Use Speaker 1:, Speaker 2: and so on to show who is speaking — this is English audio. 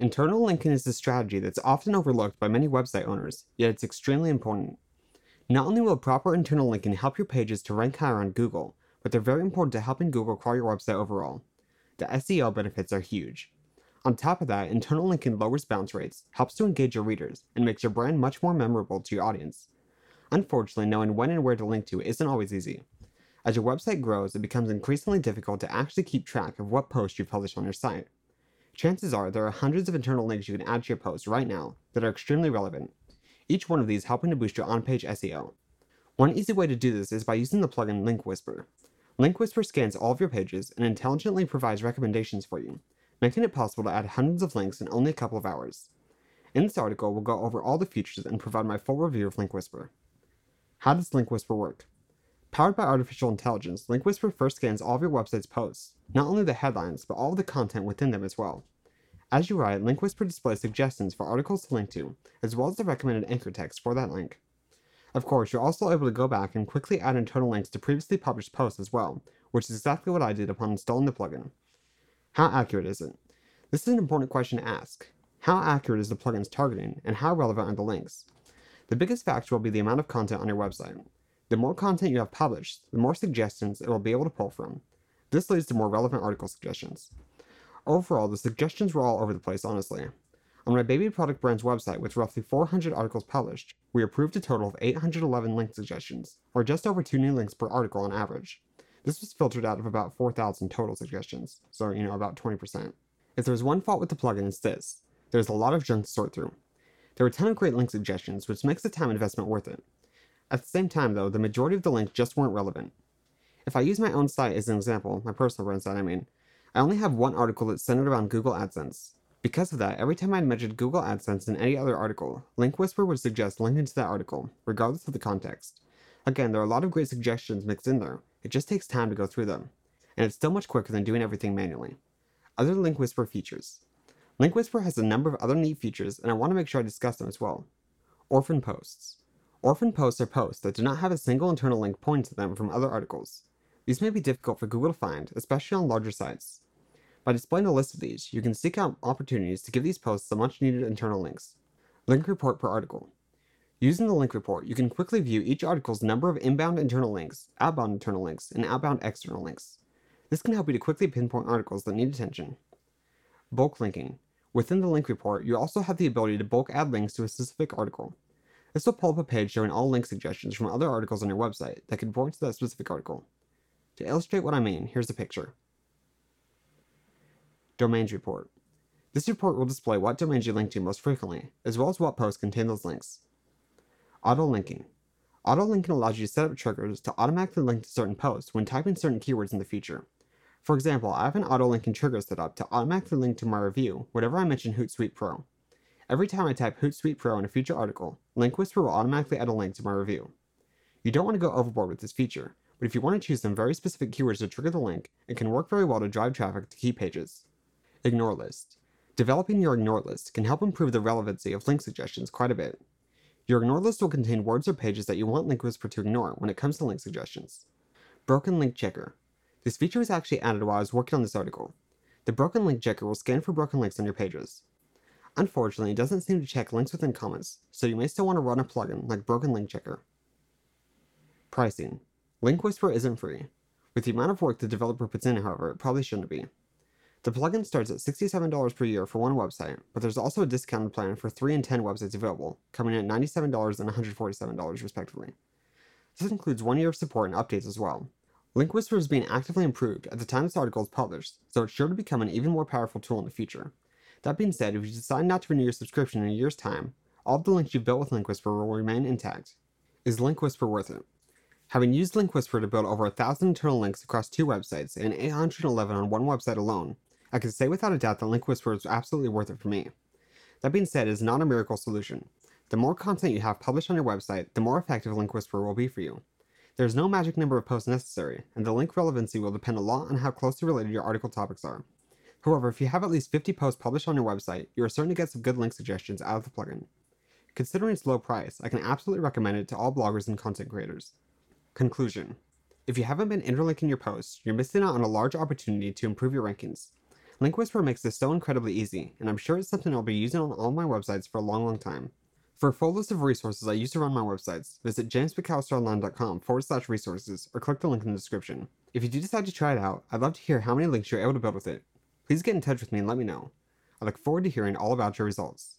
Speaker 1: Internal linking is a strategy that's often overlooked by many website owners, yet it's extremely important. Not only will proper internal linking help your pages to rank higher on Google, but they're very important to helping Google crawl your website overall. The SEO benefits are huge. On top of that, internal linking lowers bounce rates, helps to engage your readers, and makes your brand much more memorable to your audience. Unfortunately, knowing when and where to link to isn't always easy. As your website grows, it becomes increasingly difficult to actually keep track of what posts you publish on your site. Chances are there are hundreds of internal links you can add to your posts right now that are extremely relevant, each one of these helping to boost your on page SEO. One easy way to do this is by using the plugin Link Whisper. Link Whisper scans all of your pages and intelligently provides recommendations for you, making it possible to add hundreds of links in only a couple of hours. In this article, we'll go over all the features and provide my full review of Link Whisper. How does Link Whisper work? Powered by artificial intelligence, Link Whisper first scans all of your website's posts, not only the headlines, but all of the content within them as well. As you write, Link Whisper displays suggestions for articles to link to, as well as the recommended anchor text for that link. Of course, you're also able to go back and quickly add internal links to previously published posts as well, which is exactly what I did upon installing the plugin. How accurate is it? This is an important question to ask. How accurate is the plugin's targeting, and how relevant are the links? The biggest factor will be the amount of content on your website. The more content you have published, the more suggestions it will be able to pull from. This leads to more relevant article suggestions. Overall, the suggestions were all over the place, honestly. On my baby product brand's website, with roughly 400 articles published, we approved a total of 811 link suggestions, or just over two new links per article on average. This was filtered out of about 4,000 total suggestions, so, you know, about 20%. If there's one fault with the plugin, it's this there's a lot of junk to sort through. There are a ton of great link suggestions, which makes the time investment worth it. At the same time, though, the majority of the links just weren't relevant. If I use my own site as an example, my personal brand site, I mean, I only have one article that's centered around Google AdSense. Because of that, every time I mentioned Google AdSense in any other article, Link Whisper would suggest linking to that article, regardless of the context. Again, there are a lot of great suggestions mixed in there, it just takes time to go through them, and it's still much quicker than doing everything manually. Other Link Whisper features. Link Whisper has a number of other neat features, and I want to make sure I discuss them as well. Orphan posts. Orphan posts are posts that do not have a single internal link pointing to them from other articles. These may be difficult for Google to find, especially on larger sites. By displaying a list of these, you can seek out opportunities to give these posts the much needed internal links. Link report per article. Using the link report, you can quickly view each article's number of inbound internal links, outbound internal links, and outbound external links. This can help you to quickly pinpoint articles that need attention. Bulk linking. Within the link report, you also have the ability to bulk add links to a specific article. This will pull up a page showing all link suggestions from other articles on your website that can point to that specific article. To illustrate what I mean, here's a picture. Domains report. This report will display what domains you link to most frequently, as well as what posts contain those links. Auto linking. Auto linking allows you to set up triggers to automatically link to certain posts when typing certain keywords in the future. For example, I have an auto linking trigger set up to automatically link to my review whenever I mention Hootsuite Pro. Every time I type Hootsuite Pro in a future article, Link Whisper will automatically add a link to my review. You don't want to go overboard with this feature, but if you want to choose some very specific keywords to trigger the link, it can work very well to drive traffic to key pages. Ignore list. Developing your ignore list can help improve the relevancy of link suggestions quite a bit. Your ignore list will contain words or pages that you want Link Whisper to ignore when it comes to link suggestions. Broken Link Checker. This feature was actually added while I was working on this article. The Broken Link Checker will scan for broken links on your pages. Unfortunately, it doesn't seem to check links within comments, so you may still want to run a plugin like Broken Link Checker. Pricing. Link Whisper isn't free. With the amount of work the developer puts in, however, it probably shouldn't be. The plugin starts at $67 per year for one website, but there's also a discounted plan for 3 and 10 websites available, coming in at $97 and $147 respectively. This includes one year of support and updates as well. Link Whisper is being actively improved at the time this article is published, so it's sure to become an even more powerful tool in the future. That being said, if you decide not to renew your subscription in a year's time, all of the links you've built with Link Whisper will remain intact. Is Link Whisper worth it? Having used Link Whisper to build over a thousand internal links across two websites and 811 on one website alone, I can say without a doubt that Link Whisper is absolutely worth it for me. That being said, it is not a miracle solution. The more content you have published on your website, the more effective Link Whisper will be for you. There is no magic number of posts necessary, and the link relevancy will depend a lot on how closely related your article topics are. However, if you have at least 50 posts published on your website, you are certain to get some good link suggestions out of the plugin. Considering its low price, I can absolutely recommend it to all bloggers and content creators. Conclusion If you haven't been interlinking your posts, you're missing out on a large opportunity to improve your rankings. Link Whisperer makes this so incredibly easy, and I'm sure it's something I'll be using on all my websites for a long, long time. For a full list of resources I use to run my websites, visit jamesmcallisteronline.com forward slash resources or click the link in the description. If you do decide to try it out, I'd love to hear how many links you're able to build with it please get in touch with me and let me know. I look forward to hearing all about your results.